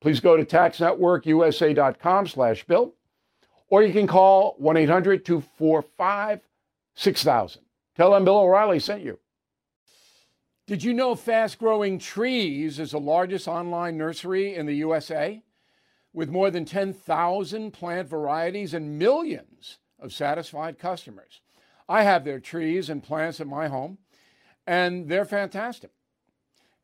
Please go to taxnetworkusa.com slash bill, or you can call 1-800-245-6000. Tell them Bill O'Reilly sent you. Did you know Fast Growing Trees is the largest online nursery in the USA with more than 10,000 plant varieties and millions of satisfied customers? I have their trees and plants at my home, and they're fantastic.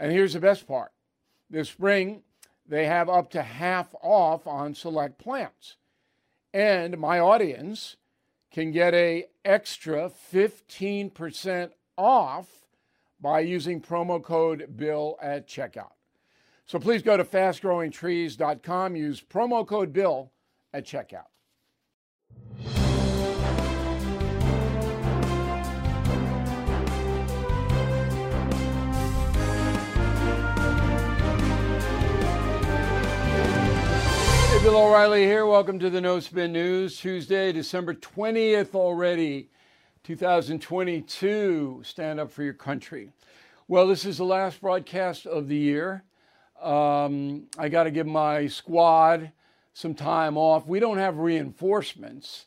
And here's the best part this spring, they have up to half off on select plants. And my audience can get a extra 15% off by using promo code BILL at checkout. So please go to fastgrowingtrees.com, use promo code BILL at checkout. Bill O'Reilly here. Welcome to the No Spin News. Tuesday, December 20th already. 2022, stand up for your country. Well, this is the last broadcast of the year. Um, I got to give my squad some time off. We don't have reinforcements.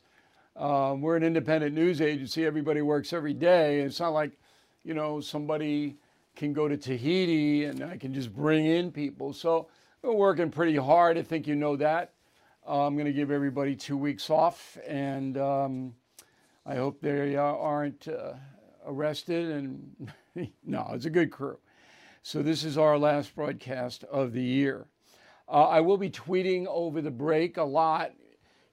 Um, we're an independent news agency. Everybody works every day. It's not like, you know, somebody can go to Tahiti and I can just bring in people. So we're working pretty hard. I think you know that. Uh, I'm going to give everybody two weeks off and. Um, I hope they uh, aren't uh, arrested. And no, it's a good crew. So this is our last broadcast of the year. Uh, I will be tweeting over the break a lot,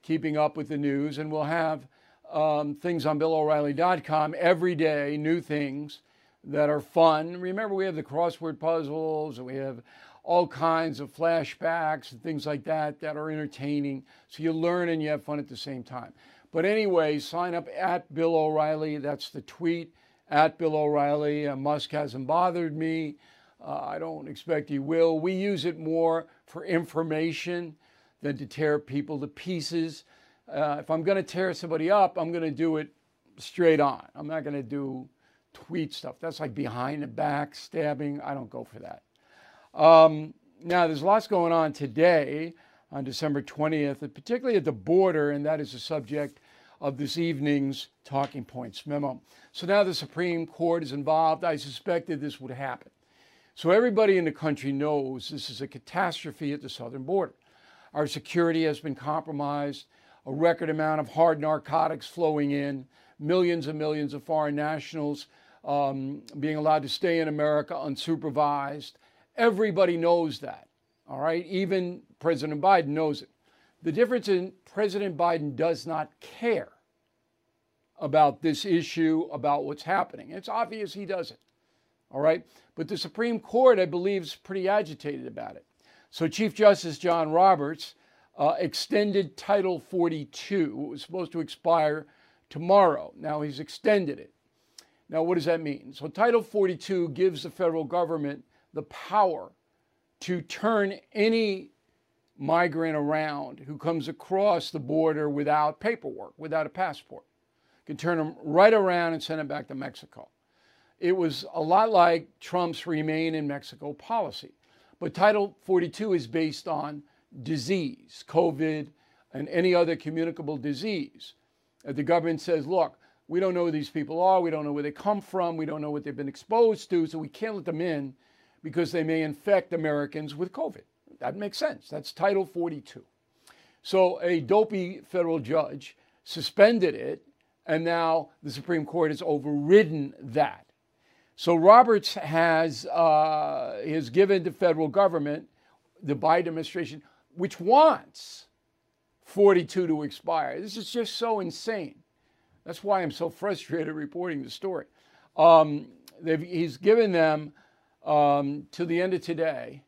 keeping up with the news, and we'll have um, things on BillO'Reilly.com every day, new things that are fun. Remember, we have the crossword puzzles, and we have all kinds of flashbacks and things like that that are entertaining. So you learn and you have fun at the same time. But anyway, sign up at Bill O'Reilly. That's the tweet at Bill O'Reilly. Uh, Musk hasn't bothered me. Uh, I don't expect he will. We use it more for information than to tear people to pieces. Uh, if I'm going to tear somebody up, I'm going to do it straight on. I'm not going to do tweet stuff. That's like behind the back stabbing. I don't go for that. Um, now, there's lots going on today on December 20th, particularly at the border, and that is the subject of this evening's Talking Points memo. So now the Supreme Court is involved. I suspected this would happen. So everybody in the country knows this is a catastrophe at the southern border. Our security has been compromised, a record amount of hard narcotics flowing in, millions and millions of foreign nationals um, being allowed to stay in America unsupervised. Everybody knows that. All right, even President Biden knows it. The difference in President Biden does not care about this issue, about what's happening. It's obvious he doesn't. All right, but the Supreme Court, I believe, is pretty agitated about it. So Chief Justice John Roberts uh, extended Title 42. It was supposed to expire tomorrow. Now he's extended it. Now, what does that mean? So, Title 42 gives the federal government the power to turn any migrant around who comes across the border without paperwork, without a passport. Can turn them right around and send them back to Mexico. It was a lot like Trump's remain in Mexico policy. But Title 42 is based on disease, COVID, and any other communicable disease. The government says, look, we don't know who these people are, we don't know where they come from, we don't know what they've been exposed to, so we can't let them in because they may infect Americans with COVID. That makes sense. That's Title 42. So a dopey federal judge suspended it, and now the Supreme Court has overridden that. So Roberts has uh, has given the federal government, the Biden administration, which wants 42 to expire. This is just so insane. That's why I'm so frustrated reporting the story. Um, he's given them um, to the end of today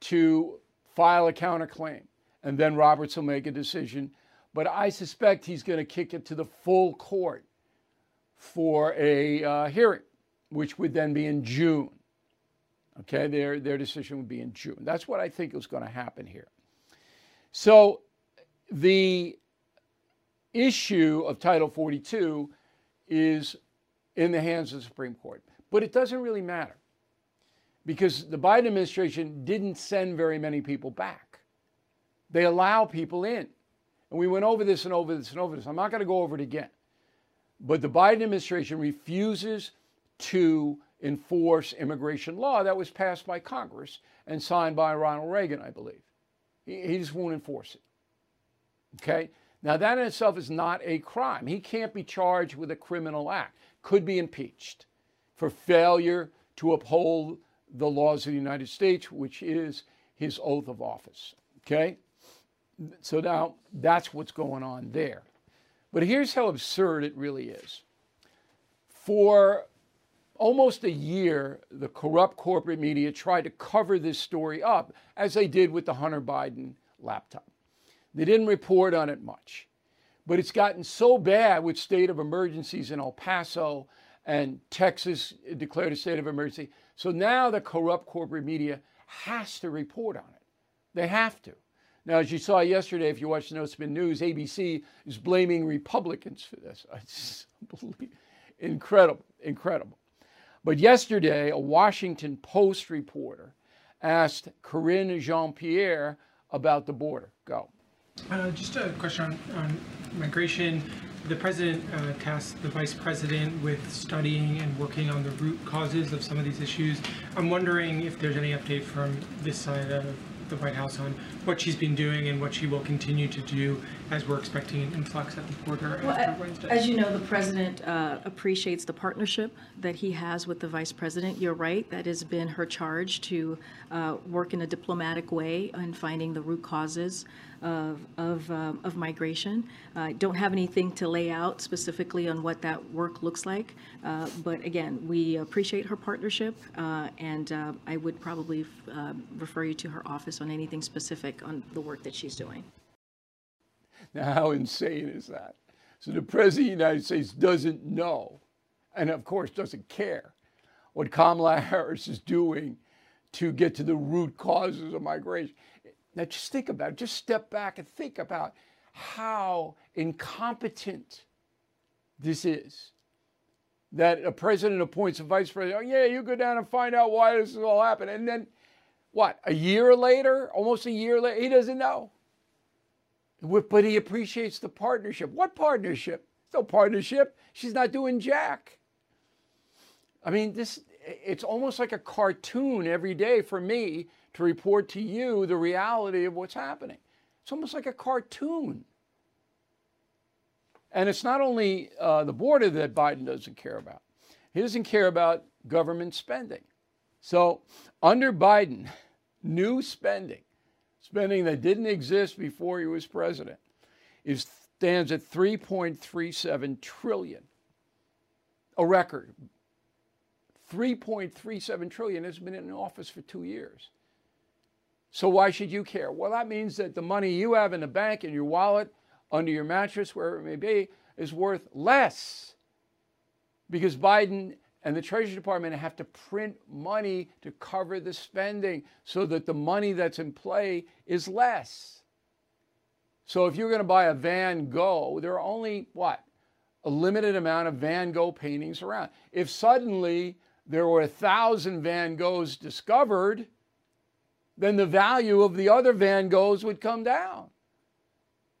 to file a counterclaim, and then Roberts will make a decision. But I suspect he's going to kick it to the full court for a uh, hearing, which would then be in June. Okay, their, their decision would be in June. That's what I think is going to happen here. So the issue of Title 42 is in the hands of the Supreme Court. But it doesn't really matter because the Biden administration didn't send very many people back. They allow people in. And we went over this and over this and over this. I'm not going to go over it again. But the Biden administration refuses to enforce immigration law that was passed by Congress and signed by Ronald Reagan, I believe. He, just won't enforce it. Okay? Now, that in itself is not a crime. He can't be charged with a criminal act, could be impeached for failure to uphold the laws of the United States, which is his oath of office. Okay? So now that's what's going on there. But here's how absurd it really is. For almost a year, the corrupt corporate media tried to cover this story up, as they did with the Hunter Biden laptop. They didn't report on it much. But it's gotten so bad with state of emergencies in El Paso and Texas declared a state of emergency. So now the corrupt corporate media has to report on it. They have to. Now, as you saw yesterday, if you watched the No Spin News, ABC is blaming Republicans for this. It's incredible, incredible. But yesterday, a Washington Post reporter asked Karine Jean Pierre about the border. Go. Uh, just a question on, on migration. The president uh, tasked the vice president with studying and working on the root causes of some of these issues. I'm wondering if there's any update from this side of the White House on what she's been doing and what she will continue to do as we're expecting an influx at the border well, after Wednesday. As you know, the president uh, appreciates the partnership that he has with the vice president. You're right, that has been her charge to uh, work in a diplomatic way in finding the root causes of, of, um, of migration. I uh, don't have anything to lay out specifically on what that work looks like, uh, but again, we appreciate her partnership, uh, and uh, I would probably uh, refer you to her office on anything specific on the work that she's doing. Now, how insane is that? So the President of the United States doesn't know, and of course doesn't care, what Kamala Harris is doing to get to the root causes of migration. Now, just think about it. Just step back and think about how incompetent this is. That a president appoints a vice president. Oh, yeah, you go down and find out why this is all happened. And then, what, a year later, almost a year later, he doesn't know. But he appreciates the partnership. What partnership? No partnership. She's not doing jack. I mean, this it's almost like a cartoon every day for me to report to you the reality of what's happening. It's almost like a cartoon. And it's not only uh, the border that Biden doesn't care about, he doesn't care about government spending. So, under Biden, new spending, spending that didn't exist before he was president, is stands at 3.37 trillion. A record. 3.37 trillion has been in office for 2 years. So why should you care? Well, that means that the money you have in the bank, in your wallet, under your mattress, wherever it may be, is worth less because Biden and the Treasury Department have to print money to cover the spending so that the money that's in play is less. So if you're going to buy a Van Gogh, there are only what? A limited amount of Van Gogh paintings around. If suddenly there were a thousand Van Goghs discovered, then the value of the other Van Goghs would come down.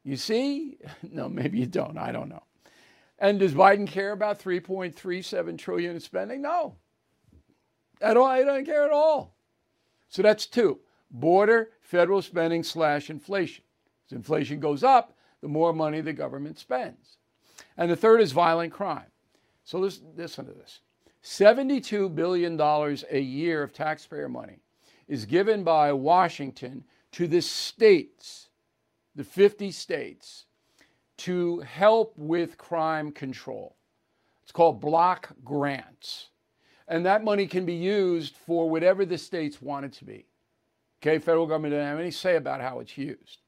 You see? No, maybe you don't. I don't know. And does Biden care about 3.37 trillion in spending? No. At all. He doesn't care at all. So that's two. Border federal spending slash inflation. As inflation goes up, the more money the government spends. And the third is violent crime. So listen, listen to this. $72 billion a year of taxpayer money is given by Washington to the states, the 50 states, to help with crime control. It's called block grants. And that money can be used for whatever the states want it to be. Okay, federal government doesn't have any say about how it's used.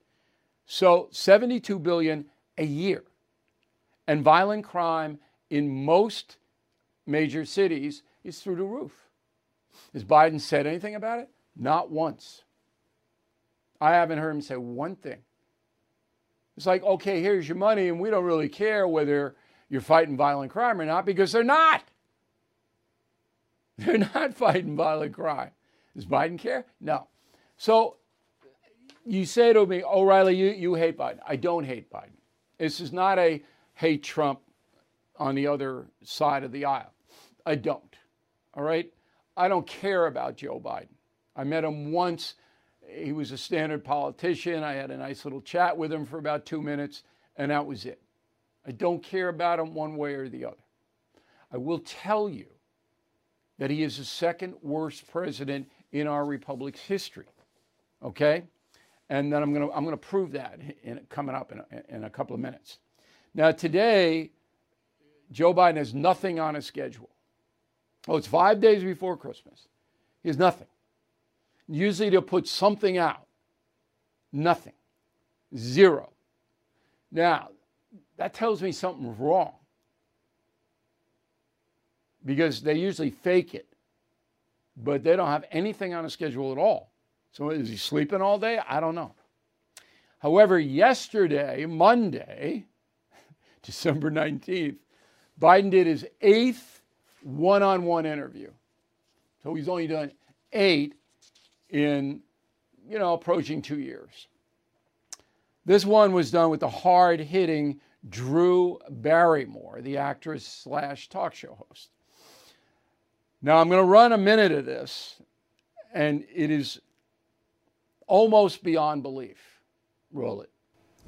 So 72 billion a year. And violent crime in most major cities is through the roof. Has Biden said anything about it? Not once. I haven't heard him say one thing. It's like, okay, here's your money, and we don't really care whether you're fighting violent crime or not because they're not. They're not fighting violent crime. Does Biden care? No. So you say to me, O'Reilly, you, you hate Biden. I don't hate Biden. This is not a hate Trump on the other side of the aisle. I don't. All right? I don't care about Joe Biden. I met him once. He was a standard politician. I had a nice little chat with him for about two minutes, and that was it. I don't care about him one way or the other. I will tell you that he is the second worst president in our republic's history. Okay? And then I'm going to I'm going to prove that in, coming up in a, in a couple of minutes. Now, today, Joe Biden has nothing on his schedule. Oh, it's five days before Christmas. He has nothing. Usually they'll put something out. Nothing. Zero. Now, that tells me something's wrong because they usually fake it, but they don't have anything on a schedule at all. So is he sleeping all day? I don't know. However, yesterday, Monday, December 19th, Biden did his eighth one on one interview. So he's only done eight in, you know, approaching two years. This one was done with the hard hitting Drew Barrymore, the actress slash talk show host. Now I'm going to run a minute of this, and it is almost beyond belief. Roll it.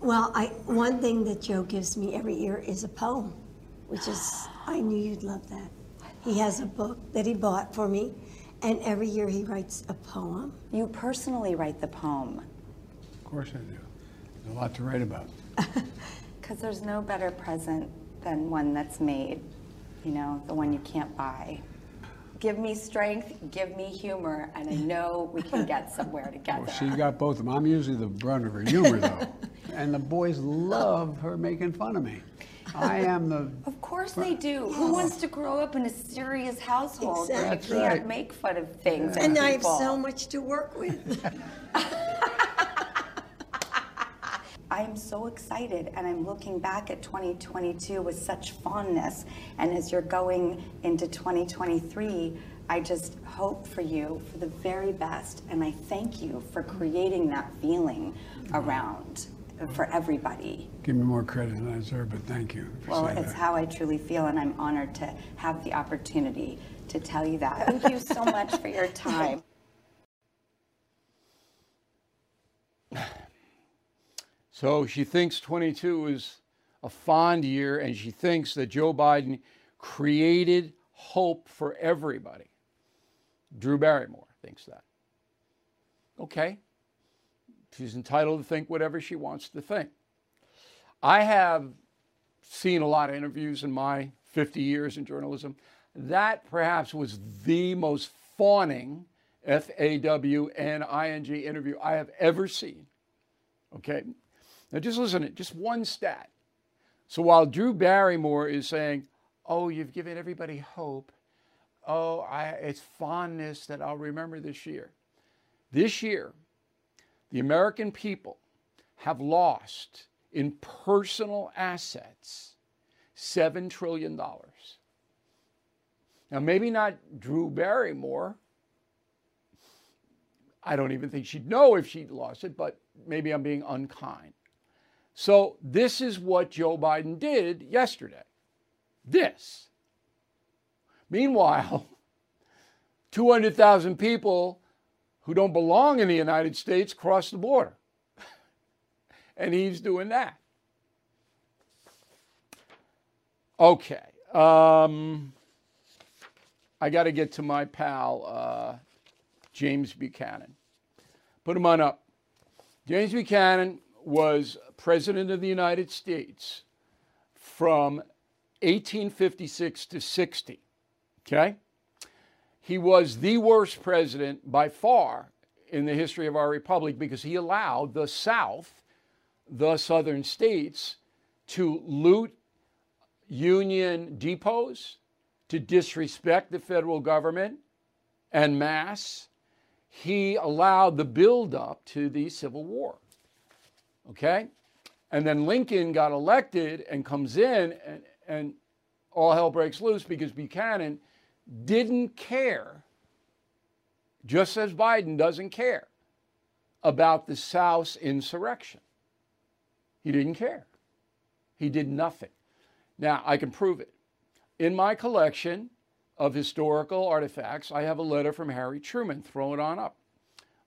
Well, I, one thing that Joe gives me every year is a poem, which is, I knew you'd love that. He has a book that he bought for me, and every year he writes a poem. You personally write the poem. Of course I do. There's a lot to write about. Because there's no better present than one that's made, you know, the one you can't buy. Give me strength, give me humor, and I know we can get somewhere together. Oh, well, she got both of them. I'm usually the brunt of her humor, though. and the boys love her making fun of me. I am the. Of course they do. Who wants to grow up in a serious household where you Exactly. can't right. make fun of things And I have people? so much to work with. I am so excited and I'm looking back at 2022 with such fondness. And as you're going into 2023, I just hope for you for the very best. And I thank you for creating that feeling mm-hmm. around for everybody. Give me more credit than I deserve, but thank you for Well, it's that. how I truly feel, and I'm honored to have the opportunity to tell you that. Thank you so much for your time. So she thinks 22 is a fond year, and she thinks that Joe Biden created hope for everybody. Drew Barrymore thinks that. Okay. She's entitled to think whatever she wants to think. I have seen a lot of interviews in my 50 years in journalism. That perhaps was the most fawning F A W N I N G interview I have ever seen. Okay. Now just listen to just one stat. So while Drew Barrymore is saying, Oh, you've given everybody hope, oh, I, it's fondness that I'll remember this year. This year, the American people have lost in personal assets $7 trillion. Now, maybe not Drew Barrymore. I don't even think she'd know if she'd lost it, but maybe I'm being unkind. So, this is what Joe Biden did yesterday. This. Meanwhile, 200,000 people who don't belong in the United States cross the border. and he's doing that. Okay. Um, I got to get to my pal, uh, James Buchanan. Put him on up. James Buchanan was President of the United States from 1856 to 60. Okay? He was the worst president by far in the history of our republic because he allowed the South, the southern states, to loot Union depots, to disrespect the federal government and mass. He allowed the buildup to the Civil War. Okay? And then Lincoln got elected and comes in, and, and all hell breaks loose because Buchanan didn't care, just as Biden doesn't care, about the South's insurrection. He didn't care. He did nothing. Now, I can prove it. In my collection of historical artifacts, I have a letter from Harry Truman. Throw it on up.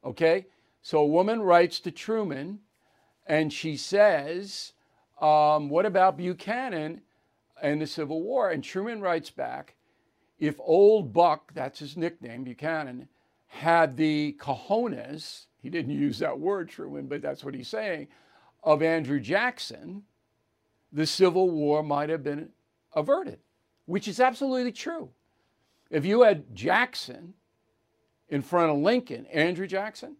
Okay? So a woman writes to Truman and she says, um, What about Buchanan and the Civil War? And Truman writes back, If old Buck, that's his nickname, Buchanan, had the cojones, he didn't use that word, Truman, but that's what he's saying, of Andrew Jackson, the Civil War might have been averted, which is absolutely true. If you had Jackson in front of Lincoln, Andrew Jackson,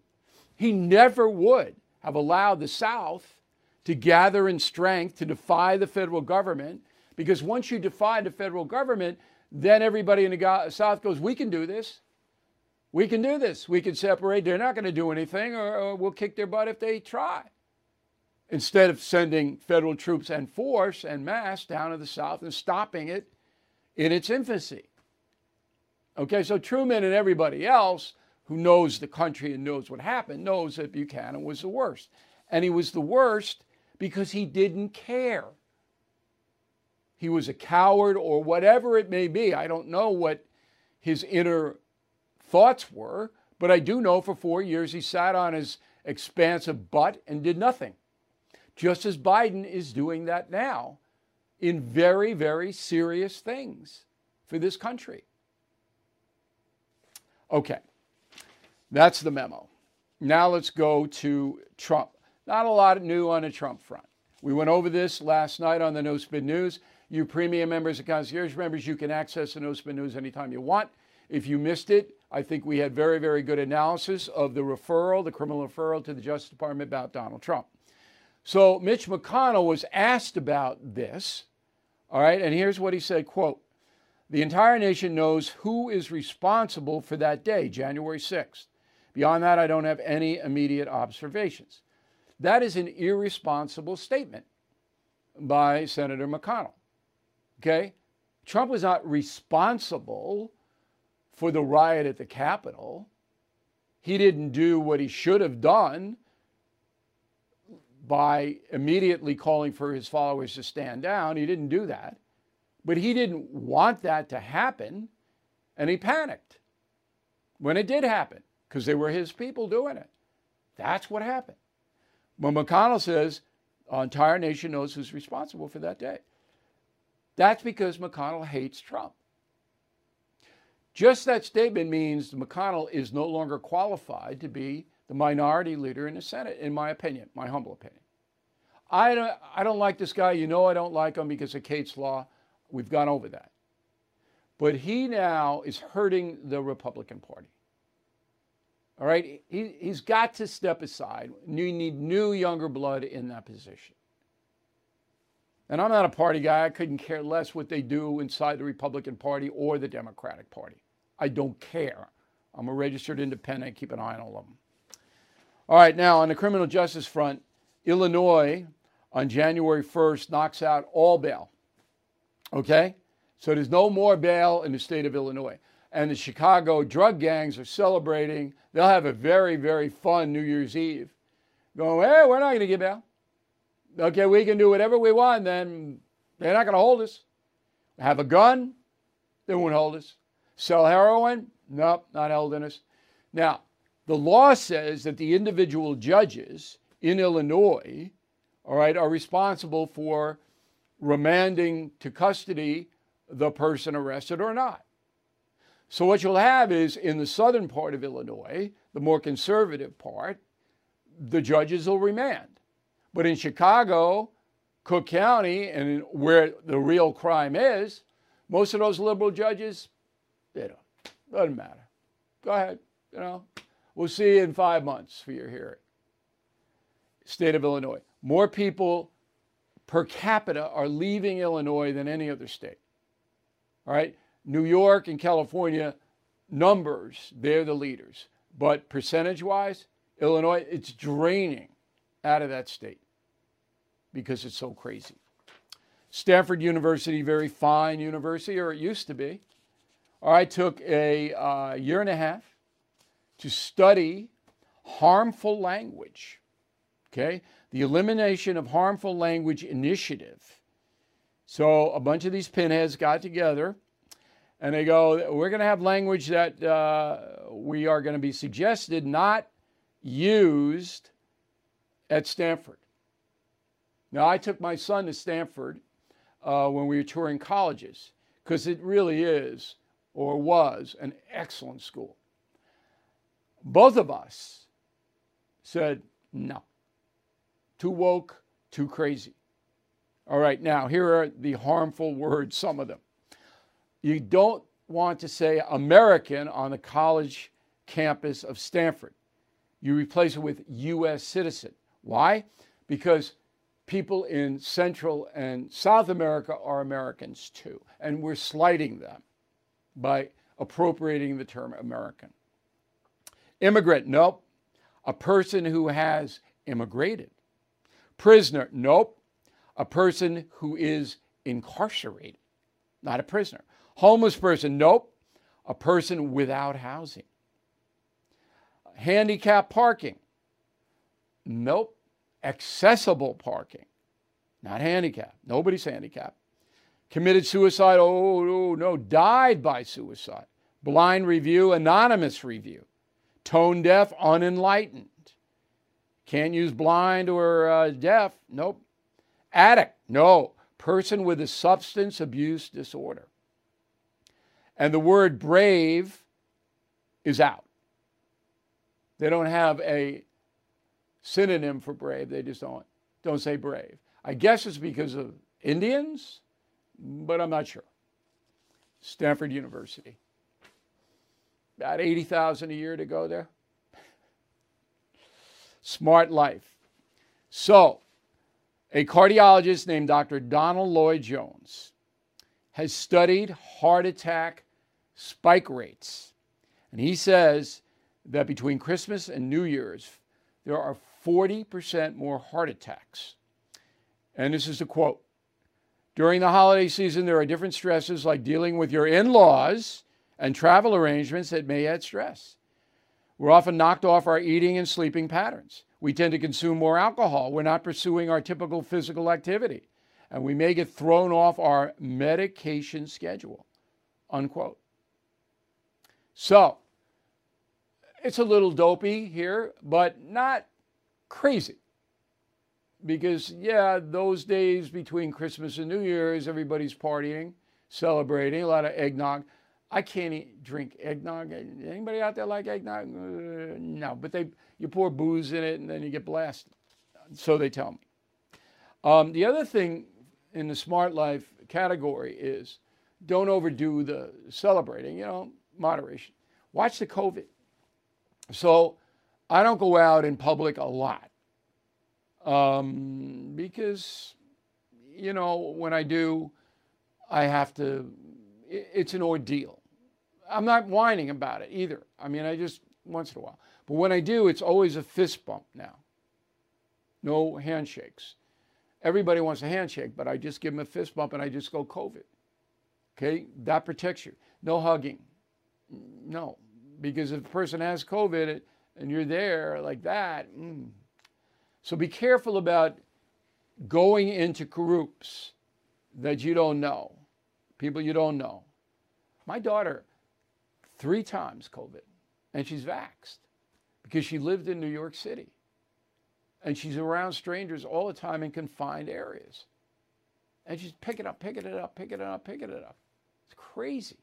he never would have allowed the South to gather in strength to defy the federal government. Because once you defy the federal government, then everybody in the South goes, We can do this. We can do this. We can separate. They're not going to do anything, or, or we'll kick their butt if they try instead of sending federal troops and force and mass down to the South and stopping it in its infancy. Okay, so Truman and everybody else who knows the country and knows what happened knows that Buchanan was the worst. And he was the worst because he didn't care. He was a coward or whatever it may be. I don't know what his inner thoughts were, but I do know for four years he sat on his expansive butt and did nothing just as Biden is doing that now in very, very serious things for this country. Okay, that's the memo. Now let's go to Trump. Not a lot new on the Trump front. We went over this last night on the No Spin News. You premium members and concierge members, you can access the No Spin News anytime you want. If you missed it, I think we had very, very good analysis of the referral, the criminal referral to the Justice Department about Donald Trump. So Mitch McConnell was asked about this, all right, and here's what he said, quote, the entire nation knows who is responsible for that day, January 6th. Beyond that, I don't have any immediate observations. That is an irresponsible statement by Senator McConnell. Okay? Trump was not responsible for the riot at the Capitol. He didn't do what he should have done by immediately calling for his followers to stand down. He didn't do that. But he didn't want that to happen, and he panicked when it did happen because they were his people doing it. That's what happened. When McConnell says, our entire nation knows who's responsible for that day. That's because McConnell hates Trump. Just that statement means McConnell is no longer qualified to be the minority leader in the Senate, in my opinion, my humble opinion. I don't, I don't like this guy. You know I don't like him because of Kate's Law. We've gone over that. But he now is hurting the Republican Party. All right? He, he's got to step aside. You need new, younger blood in that position. And I'm not a party guy. I couldn't care less what they do inside the Republican Party or the Democratic Party. I don't care. I'm a registered independent, keep an eye on all of them. All right, now on the criminal justice front, Illinois on January 1st knocks out all bail. Okay? So there's no more bail in the state of Illinois. And the Chicago drug gangs are celebrating. They'll have a very, very fun New Year's Eve. Going, hey, we're not going to give bail. Okay, we can do whatever we want, then they're not going to hold us. Have a gun, they won't hold us. Sell heroin, nope, not holding us. Now, the law says that the individual judges in Illinois, all right, are responsible for remanding to custody the person arrested or not. So what you'll have is in the southern part of Illinois, the more conservative part, the judges will remand. But in Chicago, Cook County, and where the real crime is, most of those liberal judges, they don't. Doesn't matter. Go ahead. You know, we'll see you in five months for your hearing. State of Illinois. More people per capita are leaving Illinois than any other state. All right. New York and California, numbers, they're the leaders. But percentage wise, Illinois, it's draining out of that state because it's so crazy. Stanford University, very fine university, or it used to be. I took a uh, year and a half to study harmful language. Okay, the Elimination of Harmful Language Initiative. So a bunch of these pinheads got together and they go, We're going to have language that uh, we are going to be suggested, not used at Stanford. Now, I took my son to Stanford uh, when we were touring colleges because it really is or was an excellent school. Both of us said, no, too woke, too crazy. All right, now here are the harmful words, some of them. You don't want to say American on the college campus of Stanford. You replace it with U.S. citizen. Why? Because people in Central and South America are Americans too, and we're slighting them by appropriating the term American. Immigrant, nope. A person who has immigrated. Prisoner, nope. A person who is incarcerated, not a prisoner. Homeless person, nope. A person without housing. Handicap parking, nope. Accessible parking, not handicap. Nobody's handicapped. Committed suicide, oh, oh no, died by suicide. Blind review, anonymous review. Tone deaf, unenlightened. Can't use blind or uh, deaf, nope. Addict, no. Person with a substance abuse disorder. And the word brave is out. They don't have a synonym for brave. They just don't don't say brave. I guess it's because of Indians, but I'm not sure. Stanford University. About 80,000 a year to go there. Smart life. So, a cardiologist named Dr. Donald Lloyd Jones has studied heart attack spike rates. And he says that between Christmas and New Year's, there are 40% more heart attacks. And this is a quote During the holiday season, there are different stresses like dealing with your in laws and travel arrangements that may add stress. We're often knocked off our eating and sleeping patterns. We tend to consume more alcohol. We're not pursuing our typical physical activity. And we may get thrown off our medication schedule. Unquote. So, it's a little dopey here, but not crazy. Because, yeah, those days between Christmas and New Year's, everybody's partying, celebrating, a lot of eggnog. I can't eat, drink eggnog. Anybody out there like eggnog? No, but they you pour booze in it and then you get blasted. So they tell me. Um, the other thing in the smart life category is don't overdo the celebrating. You know, moderation. Watch the COVID. So I don't go out in public a lot um, because, you know, when I do, I have to, it's an ordeal. I'm not whining about it either. I mean, I just once in a while. But when I do, it's always a fist bump now. No handshakes. Everybody wants a handshake, but I just give them a fist bump and I just go COVID. Okay, that protects you. No hugging. No, because if a person has COVID and you're there like that, mm. so be careful about going into groups that you don't know, people you don't know. My daughter, three times COVID, and she's vaxxed because she lived in New York City. And she's around strangers all the time in confined areas. And she's picking up, picking it up, picking it up, picking it up. It's crazy.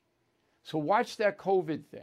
So watch that COVID thing.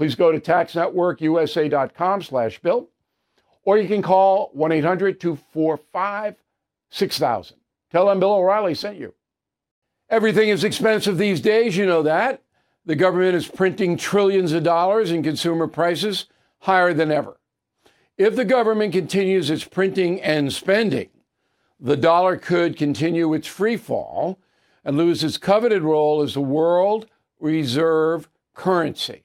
Please go to taxnetworkusa.com slash bill, or you can call 1-800-245-6000. Tell them Bill O'Reilly sent you. Everything is expensive these days, you know that. The government is printing trillions of dollars and consumer prices higher than ever. If the government continues its printing and spending, the dollar could continue its free fall and lose its coveted role as the world reserve currency.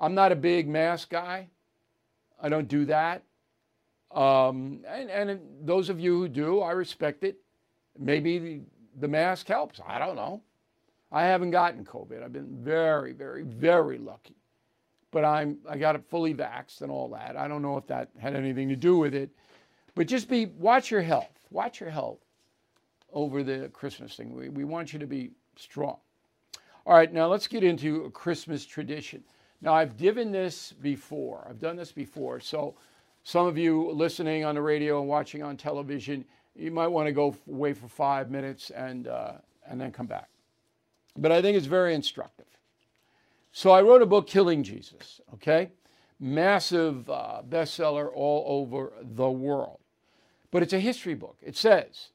I'm not a big mask guy. I don't do that. Um, and, and those of you who do, I respect it. Maybe the, the mask helps. I don't know. I haven't gotten COVID. I've been very, very, very lucky. But I'm I got it fully vaxxed and all that. I don't know if that had anything to do with it. But just be watch your health. Watch your health over the Christmas thing. We, we want you to be strong. All right, now let's get into a Christmas tradition. Now, I've given this before, I've done this before. So, some of you listening on the radio and watching on television, you might want to go away for five minutes and, uh, and then come back. But I think it's very instructive. So, I wrote a book, Killing Jesus, okay? Massive uh, bestseller all over the world. But it's a history book. It says,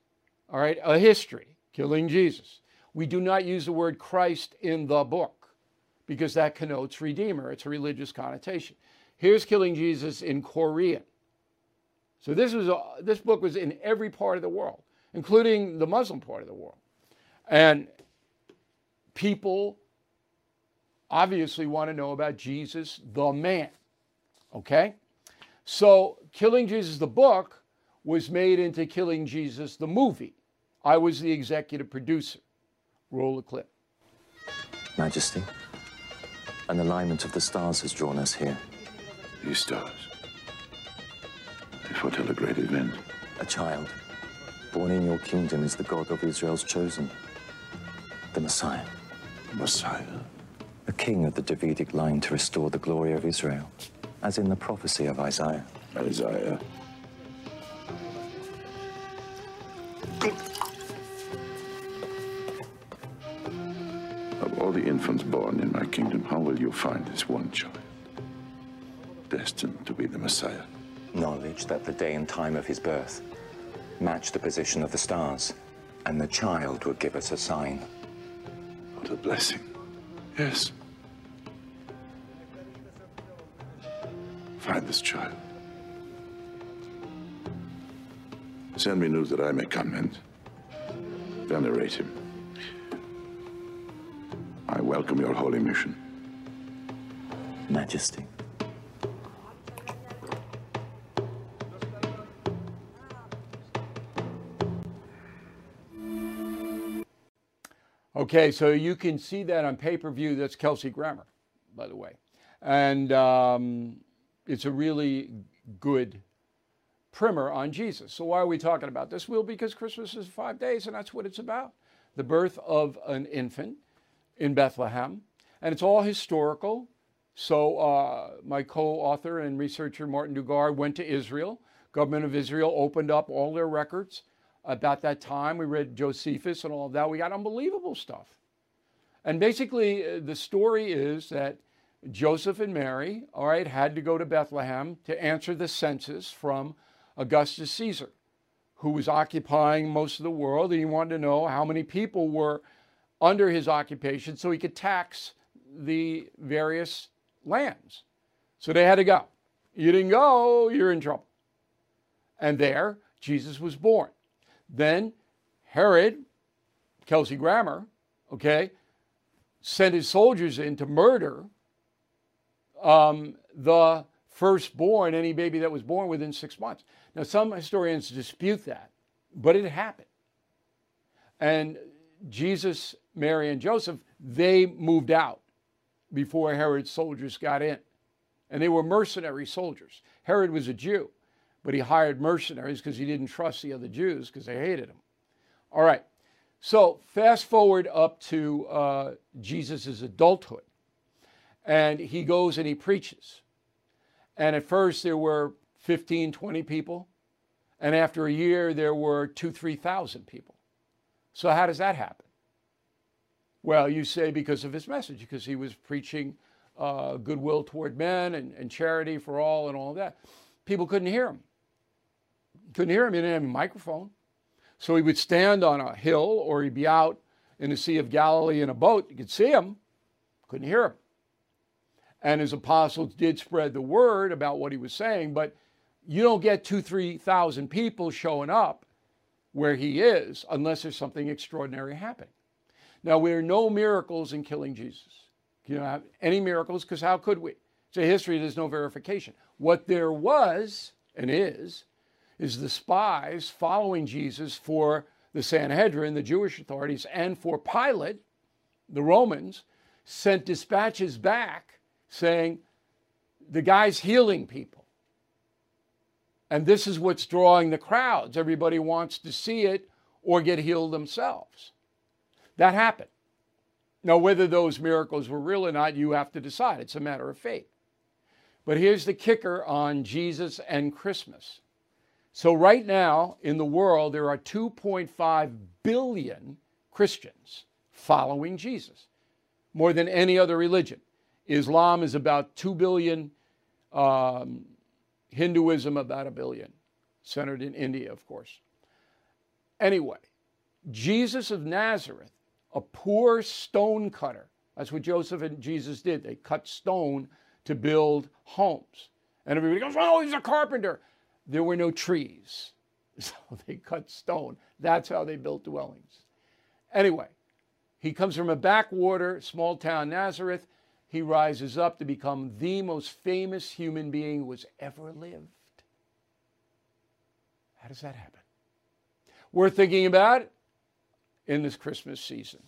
all right, a history, Killing Jesus. We do not use the word Christ in the book because that connotes Redeemer. It's a religious connotation. Here's Killing Jesus in Korean. So this was a, this book was in every part of the world, including the Muslim part of the world, and people obviously want to know about Jesus, the man. Okay, so Killing Jesus, the book, was made into Killing Jesus, the movie. I was the executive producer. Roll the clip. Majesty. An alignment of the stars has drawn us here. These stars. They foretell a great event. A child, born in your kingdom, is the God of Israel's chosen. The Messiah. The Messiah. A king of the Davidic line to restore the glory of Israel. as in the prophecy of Isaiah. Isaiah. Infants born in my kingdom, how will you find this one child? Destined to be the Messiah. Knowledge that the day and time of his birth match the position of the stars, and the child will give us a sign. What a blessing. Yes. Find this child. Send me news that I may come and venerate him. I welcome your holy mission. Majesty. Okay, so you can see that on pay per view. That's Kelsey Grammer, by the way. And um, it's a really good primer on Jesus. So, why are we talking about this? Well, because Christmas is five days, and that's what it's about the birth of an infant in Bethlehem. And it's all historical. So, uh, my co author and researcher, Martin Dugard, went to Israel. Government of Israel opened up all their records about that time. We read Josephus and all of that. We got unbelievable stuff. And basically, uh, the story is that Joseph and Mary, all right, had to go to Bethlehem to answer the census from Augustus Caesar, who was occupying most of the world. And he wanted to know how many people were under his occupation so he could tax the various lands. So they had to go. You didn't go, you're in trouble. And there, Jesus was born. Then Herod, Kelsey Grammer, okay, sent his soldiers in to murder um, the firstborn, any baby that was born within six months. Now, some historians dispute that, but it happened. And Jesus, Mary, and Joseph, they moved out before Herod's soldiers got in. And they were mercenary soldiers. Herod was a Jew, but he hired mercenaries because he didn't trust the other Jews because they hated him. All right. So fast forward up to uh, Jesus' adulthood. And he goes and he preaches. And at first there were 15, 20 people. And after a year, there were two, 3,000 people. So how does that happen? Well, you say because of his message, because he was preaching uh, goodwill toward men and, and charity for all and all of that. People couldn't hear him. Couldn't hear him. He didn't have a microphone. So he would stand on a hill or he'd be out in the Sea of Galilee in a boat. You could see him, couldn't hear him. And his apostles did spread the word about what he was saying, but you don't get two, 3,000 people showing up where he is unless there's something extraordinary happening. Now, there are no miracles in killing Jesus. You don't have any miracles because how could we? It's a history, there's no verification. What there was and is, is the spies following Jesus for the Sanhedrin, the Jewish authorities, and for Pilate, the Romans, sent dispatches back saying, the guy's healing people. And this is what's drawing the crowds. Everybody wants to see it or get healed themselves. That happened. Now, whether those miracles were real or not, you have to decide. It's a matter of faith. But here's the kicker on Jesus and Christmas. So, right now in the world, there are 2.5 billion Christians following Jesus, more than any other religion. Islam is about 2 billion, um, Hinduism about a billion, centered in India, of course. Anyway, Jesus of Nazareth, a poor stone cutter, that's what Joseph and Jesus did. They cut stone to build homes. And everybody goes, oh, he's a carpenter. There were no trees. So they cut stone. That's how they built dwellings. Anyway, he comes from a backwater, small town Nazareth. He rises up to become the most famous human being who has ever lived. How does that happen? Worth thinking about in this Christmas season.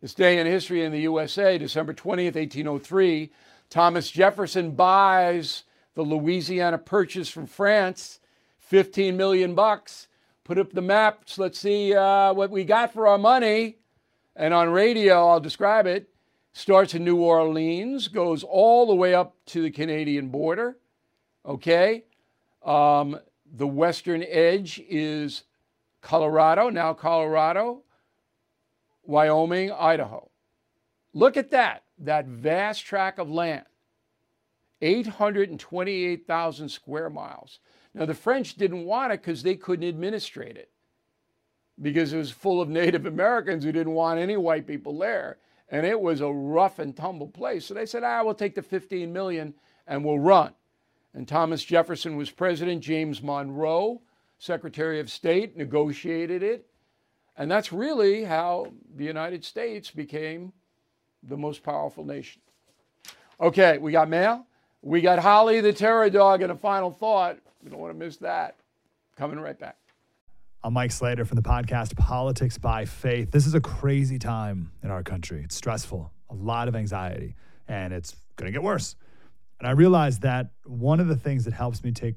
This day in history in the USA, December 20th, 1803, Thomas Jefferson buys the Louisiana Purchase from France, 15 million bucks. Put up the maps. Let's see uh, what we got for our money. And on radio, I'll describe it. starts in New Orleans, goes all the way up to the Canadian border. Okay. Um, the western edge is Colorado, now Colorado, Wyoming, Idaho. Look at that, that vast tract of land. 828,000 square miles. Now, the French didn't want it because they couldn't administrate it because it was full of Native Americans who didn't want any white people there. And it was a rough and tumble place. So they said, ah, we'll take the 15 million and we'll run. And Thomas Jefferson was president. James Monroe, Secretary of State, negotiated it. And that's really how the United States became the most powerful nation. Okay, we got mail. We got Holly the Terror Dog and a final thought. We don't want to miss that. Coming right back. I'm Mike Slater from the podcast Politics by Faith. This is a crazy time in our country. It's stressful, a lot of anxiety, and it's going to get worse. And I realized that one of the things that helps me take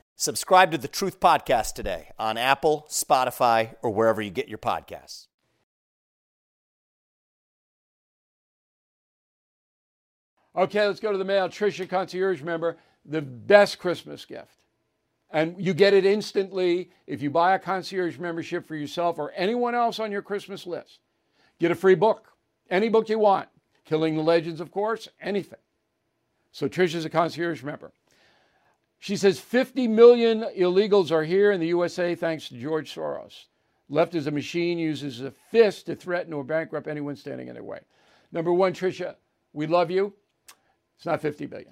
Subscribe to the Truth Podcast today on Apple, Spotify, or wherever you get your podcasts. Okay, let's go to the mail. Trisha, concierge member, the best Christmas gift. And you get it instantly if you buy a concierge membership for yourself or anyone else on your Christmas list. Get a free book, any book you want. Killing the Legends, of course, anything. So Trisha's a concierge member. She says 50 million illegals are here in the USA thanks to George Soros. Left as a machine uses a fist to threaten or bankrupt anyone standing in their way. Number one, Tricia, we love you. It's not 50 billion.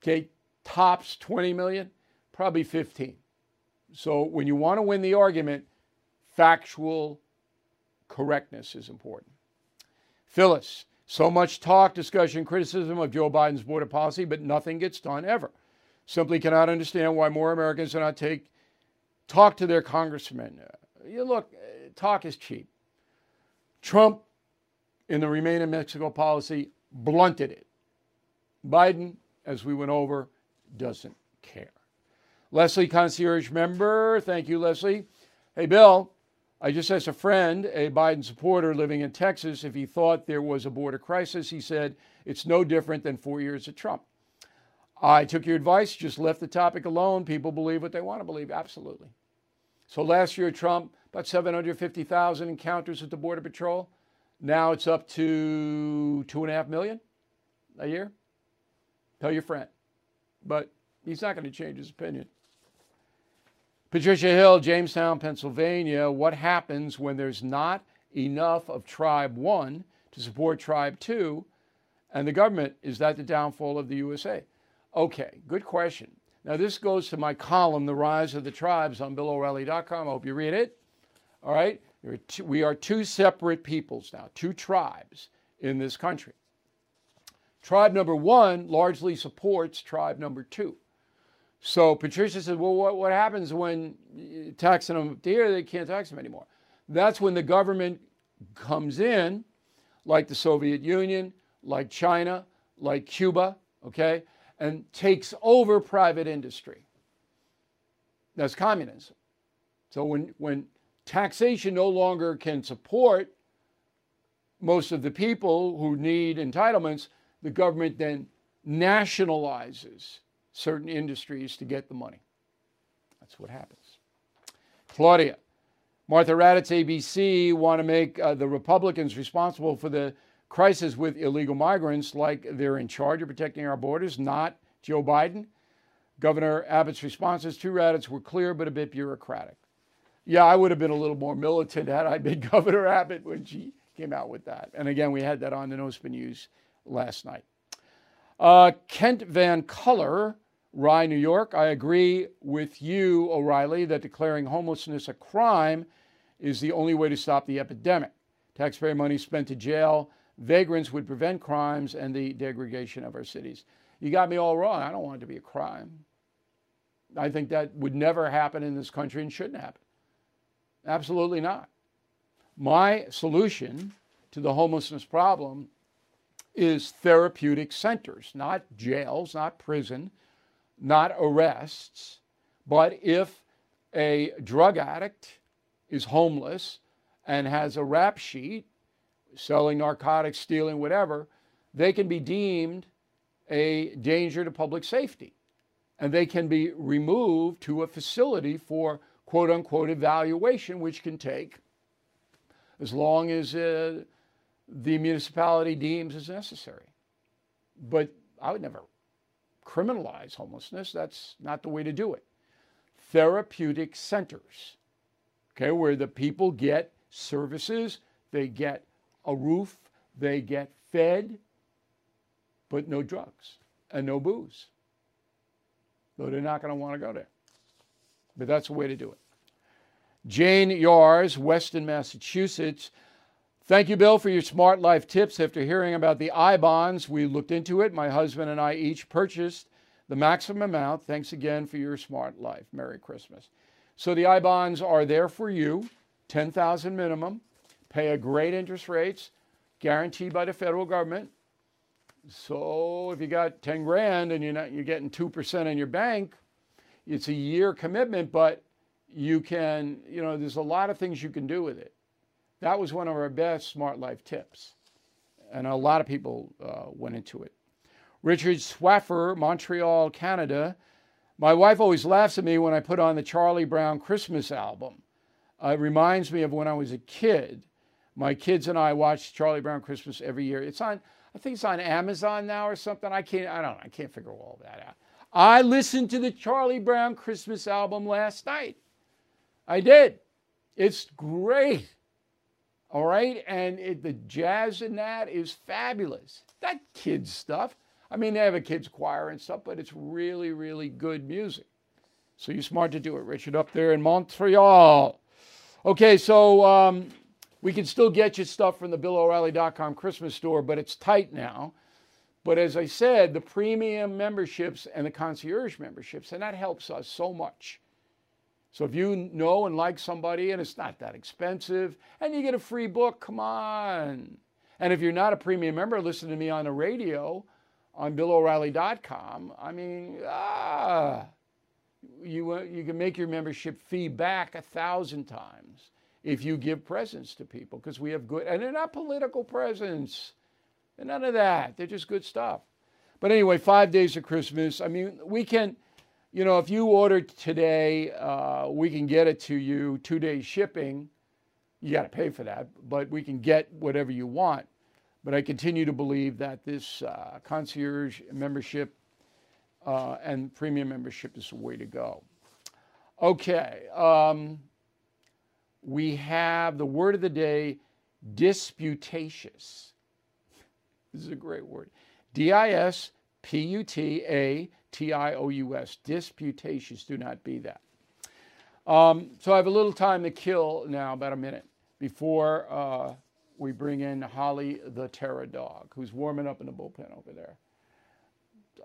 Okay, tops 20 million, probably 15. So when you want to win the argument, factual correctness is important. Phyllis, so much talk, discussion, criticism of Joe Biden's border policy, but nothing gets done ever. Simply cannot understand why more Americans do not take talk to their congressmen. Uh, you look, uh, talk is cheap. Trump, in the Remain in Mexico policy, blunted it. Biden, as we went over, doesn't care. Leslie, concierge member. Thank you, Leslie. Hey, Bill, I just asked a friend, a Biden supporter living in Texas, if he thought there was a border crisis. He said it's no different than four years of Trump. I took your advice, just left the topic alone. People believe what they want to believe. Absolutely. So last year, Trump, about 750,000 encounters with the Border Patrol. Now it's up to two and a half million a year. Tell your friend. But he's not going to change his opinion. Patricia Hill, Jamestown, Pennsylvania. What happens when there's not enough of Tribe 1 to support Tribe 2 and the government? Is that the downfall of the USA? Okay, good question. Now, this goes to my column, The Rise of the Tribes, on BillO'Reilly.com. I hope you read it. All right? We are two separate peoples now, two tribes in this country. Tribe number one largely supports tribe number two. So Patricia said, Well, what, what happens when uh, taxing them here, they can't tax them anymore? That's when the government comes in, like the Soviet Union, like China, like Cuba, okay? And takes over private industry. That's communism. So when, when taxation no longer can support most of the people who need entitlements, the government then nationalizes certain industries to get the money. That's what happens. Claudia, Martha Raddatz, ABC, want to make uh, the Republicans responsible for the crisis with illegal migrants like they're in charge of protecting our borders, not Joe Biden. Governor Abbott's responses to Raddatz were clear but a bit bureaucratic. yeah, I would have been a little more militant had I been Governor Abbott when she came out with that. And again, we had that on the News last night. Uh, Kent Van Culler, Rye, New York. I agree with you, O'Reilly, that declaring homelessness a crime is the only way to stop the epidemic. Taxpayer money spent to jail vagrants would prevent crimes and the degradation of our cities. You got me all wrong. I don't want it to be a crime. I think that would never happen in this country and shouldn't happen. Absolutely not. My solution to the homelessness problem is therapeutic centers, not jails, not prison, not arrests. But if a drug addict is homeless and has a rap sheet, selling narcotics, stealing, whatever, they can be deemed a danger to public safety. And they can be removed to a facility for quote unquote evaluation, which can take as long as uh, the municipality deems is necessary. But I would never criminalize homelessness. That's not the way to do it. Therapeutic centers, okay, where the people get services, they get a roof, they get fed, but no drugs and no booze. Though they're not going to want to go there. But that's the way to do it. Jane Yars, Weston, Massachusetts. Thank you, Bill, for your smart life tips. After hearing about the I bonds, we looked into it. My husband and I each purchased the maximum amount. Thanks again for your smart life. Merry Christmas. So the I bonds are there for you, 10,000 minimum, pay a great interest rates, guaranteed by the federal government. So if you got 10 grand and you're not you're getting 2% in your bank, it's a year commitment, but you can, you know, there's a lot of things you can do with it. That was one of our best smart life tips. And a lot of people uh, went into it. Richard Swaffer, Montreal, Canada. My wife always laughs at me when I put on the Charlie Brown Christmas album. Uh, it reminds me of when I was a kid. My kids and I watch Charlie Brown Christmas every year. It's on, I think it's on Amazon now or something. I can't, I don't. I can't figure all that out. I listened to the Charlie Brown Christmas album last night. I did. It's great. All right. And it, the jazz in that is fabulous. That kids stuff. I mean, they have a kids choir and stuff, but it's really, really good music. So you're smart to do it, Richard, up there in Montreal. Okay, so um, we can still get you stuff from the BillO'Reilly.com Christmas store, but it's tight now. But as I said, the premium memberships and the concierge memberships, and that helps us so much. So if you know and like somebody and it's not that expensive and you get a free book, come on. And if you're not a premium member, listen to me on the radio on BillO'Reilly.com. I mean, ah, you, you can make your membership fee back a thousand times if you give presents to people because we have good, and they're not political presents. They're none of that. They're just good stuff. But anyway, five days of Christmas. I mean, we can, you know, if you order today, uh, we can get it to you two days shipping. You got to pay for that, but we can get whatever you want. But I continue to believe that this uh, concierge membership uh, and premium membership is the way to go. Okay. Um, we have the word of the day disputatious. This is a great word. D I S P U T A T I O U S. Disputatious. Do not be that. Um, so I have a little time to kill now, about a minute, before uh, we bring in Holly the Terror Dog, who's warming up in the bullpen over there.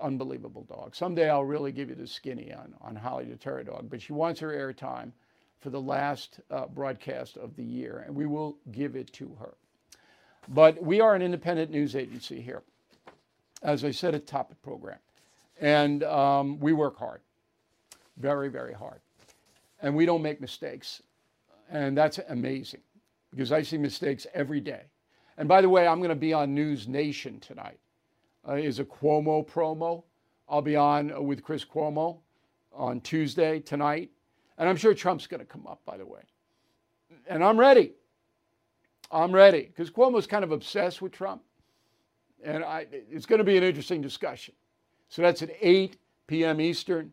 Unbelievable dog. Someday I'll really give you the skinny on, on Holly the Terror Dog, but she wants her airtime for the last uh, broadcast of the year, and we will give it to her. But we are an independent news agency here, as I said a the top program. And um, we work hard, very, very hard. And we don't make mistakes. And that's amazing because I see mistakes every day. And by the way, I'm going to be on News Nation tonight. Uh, is a Cuomo promo. I'll be on with Chris Cuomo on Tuesday tonight and I'm sure Trump's going to come up, by the way. And I'm ready. I'm ready because Cuomo's kind of obsessed with Trump. And I, it's going to be an interesting discussion. So that's at 8 p.m. Eastern,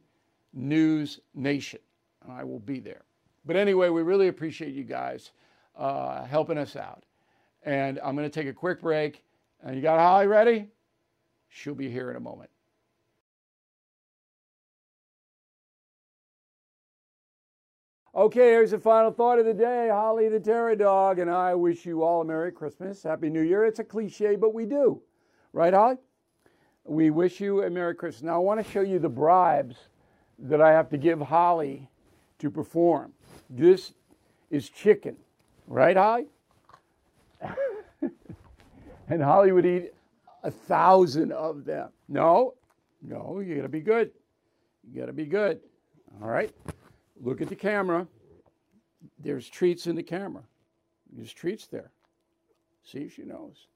News Nation. And I will be there. But anyway, we really appreciate you guys uh, helping us out. And I'm going to take a quick break. And you got Holly ready? She'll be here in a moment. Okay, here's the final thought of the day. Holly the Terror Dog and I wish you all a Merry Christmas, Happy New Year. It's a cliche, but we do. Right, Holly? We wish you a Merry Christmas. Now, I want to show you the bribes that I have to give Holly to perform. This is chicken, right, Holly? and Holly would eat a thousand of them. No, no, you gotta be good. You gotta be good. All right. Look at the camera. There's treats in the camera. There's treats there. See she knows.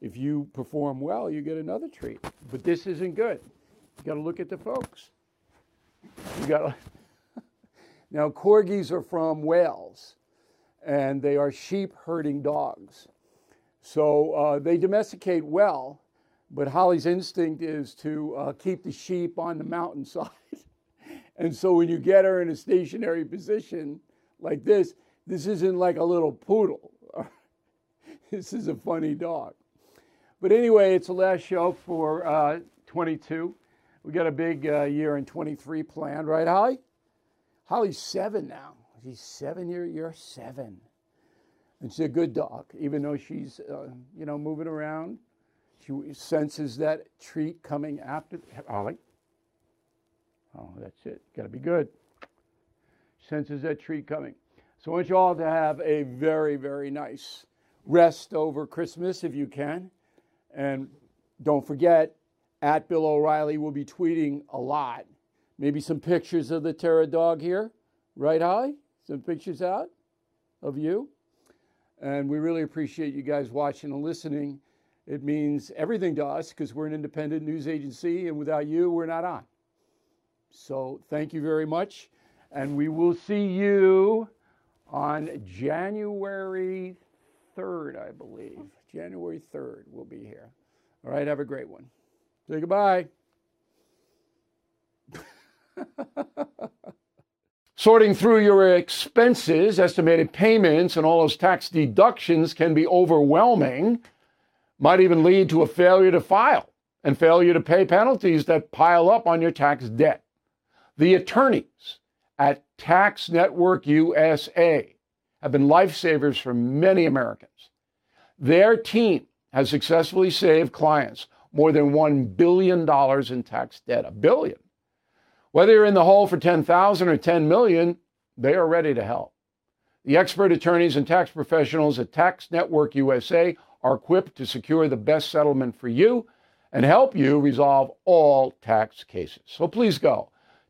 If you perform well, you get another treat. But this isn't good. You got to look at the folks. You got to. now, corgis are from Wales, and they are sheep herding dogs. So uh, they domesticate well, but Holly's instinct is to uh, keep the sheep on the mountainside. and so when you get her in a stationary position like this, this isn't like a little poodle. this is a funny dog. But anyway, it's the last show for uh, 22. We got a big uh, year in 23 planned, right, Holly? Holly's seven now. She's seven. You're, you're seven. And she's a good dog, even though she's, uh, you know, moving around. She senses that treat coming after. Holly. Oh, that's it. Got to be good. Senses that treat coming. So I want you all to have a very, very nice rest over Christmas if you can. And don't forget, at Bill O'Reilly will be tweeting a lot. Maybe some pictures of the Terror dog here. Right, Holly? Some pictures out of you. And we really appreciate you guys watching and listening. It means everything to us because we're an independent news agency, and without you, we're not on. So thank you very much. And we will see you on January 3rd, I believe. January 3rd, we'll be here. All right, have a great one. Say goodbye. Sorting through your expenses, estimated payments, and all those tax deductions can be overwhelming, might even lead to a failure to file and failure to pay penalties that pile up on your tax debt. The attorneys at Tax Network USA have been lifesavers for many Americans. Their team has successfully saved clients more than $1 billion in tax debt. A billion. Whether you're in the hole for 10,000 or 10 million, they are ready to help. The expert attorneys and tax professionals at Tax Network USA are equipped to secure the best settlement for you and help you resolve all tax cases. So please go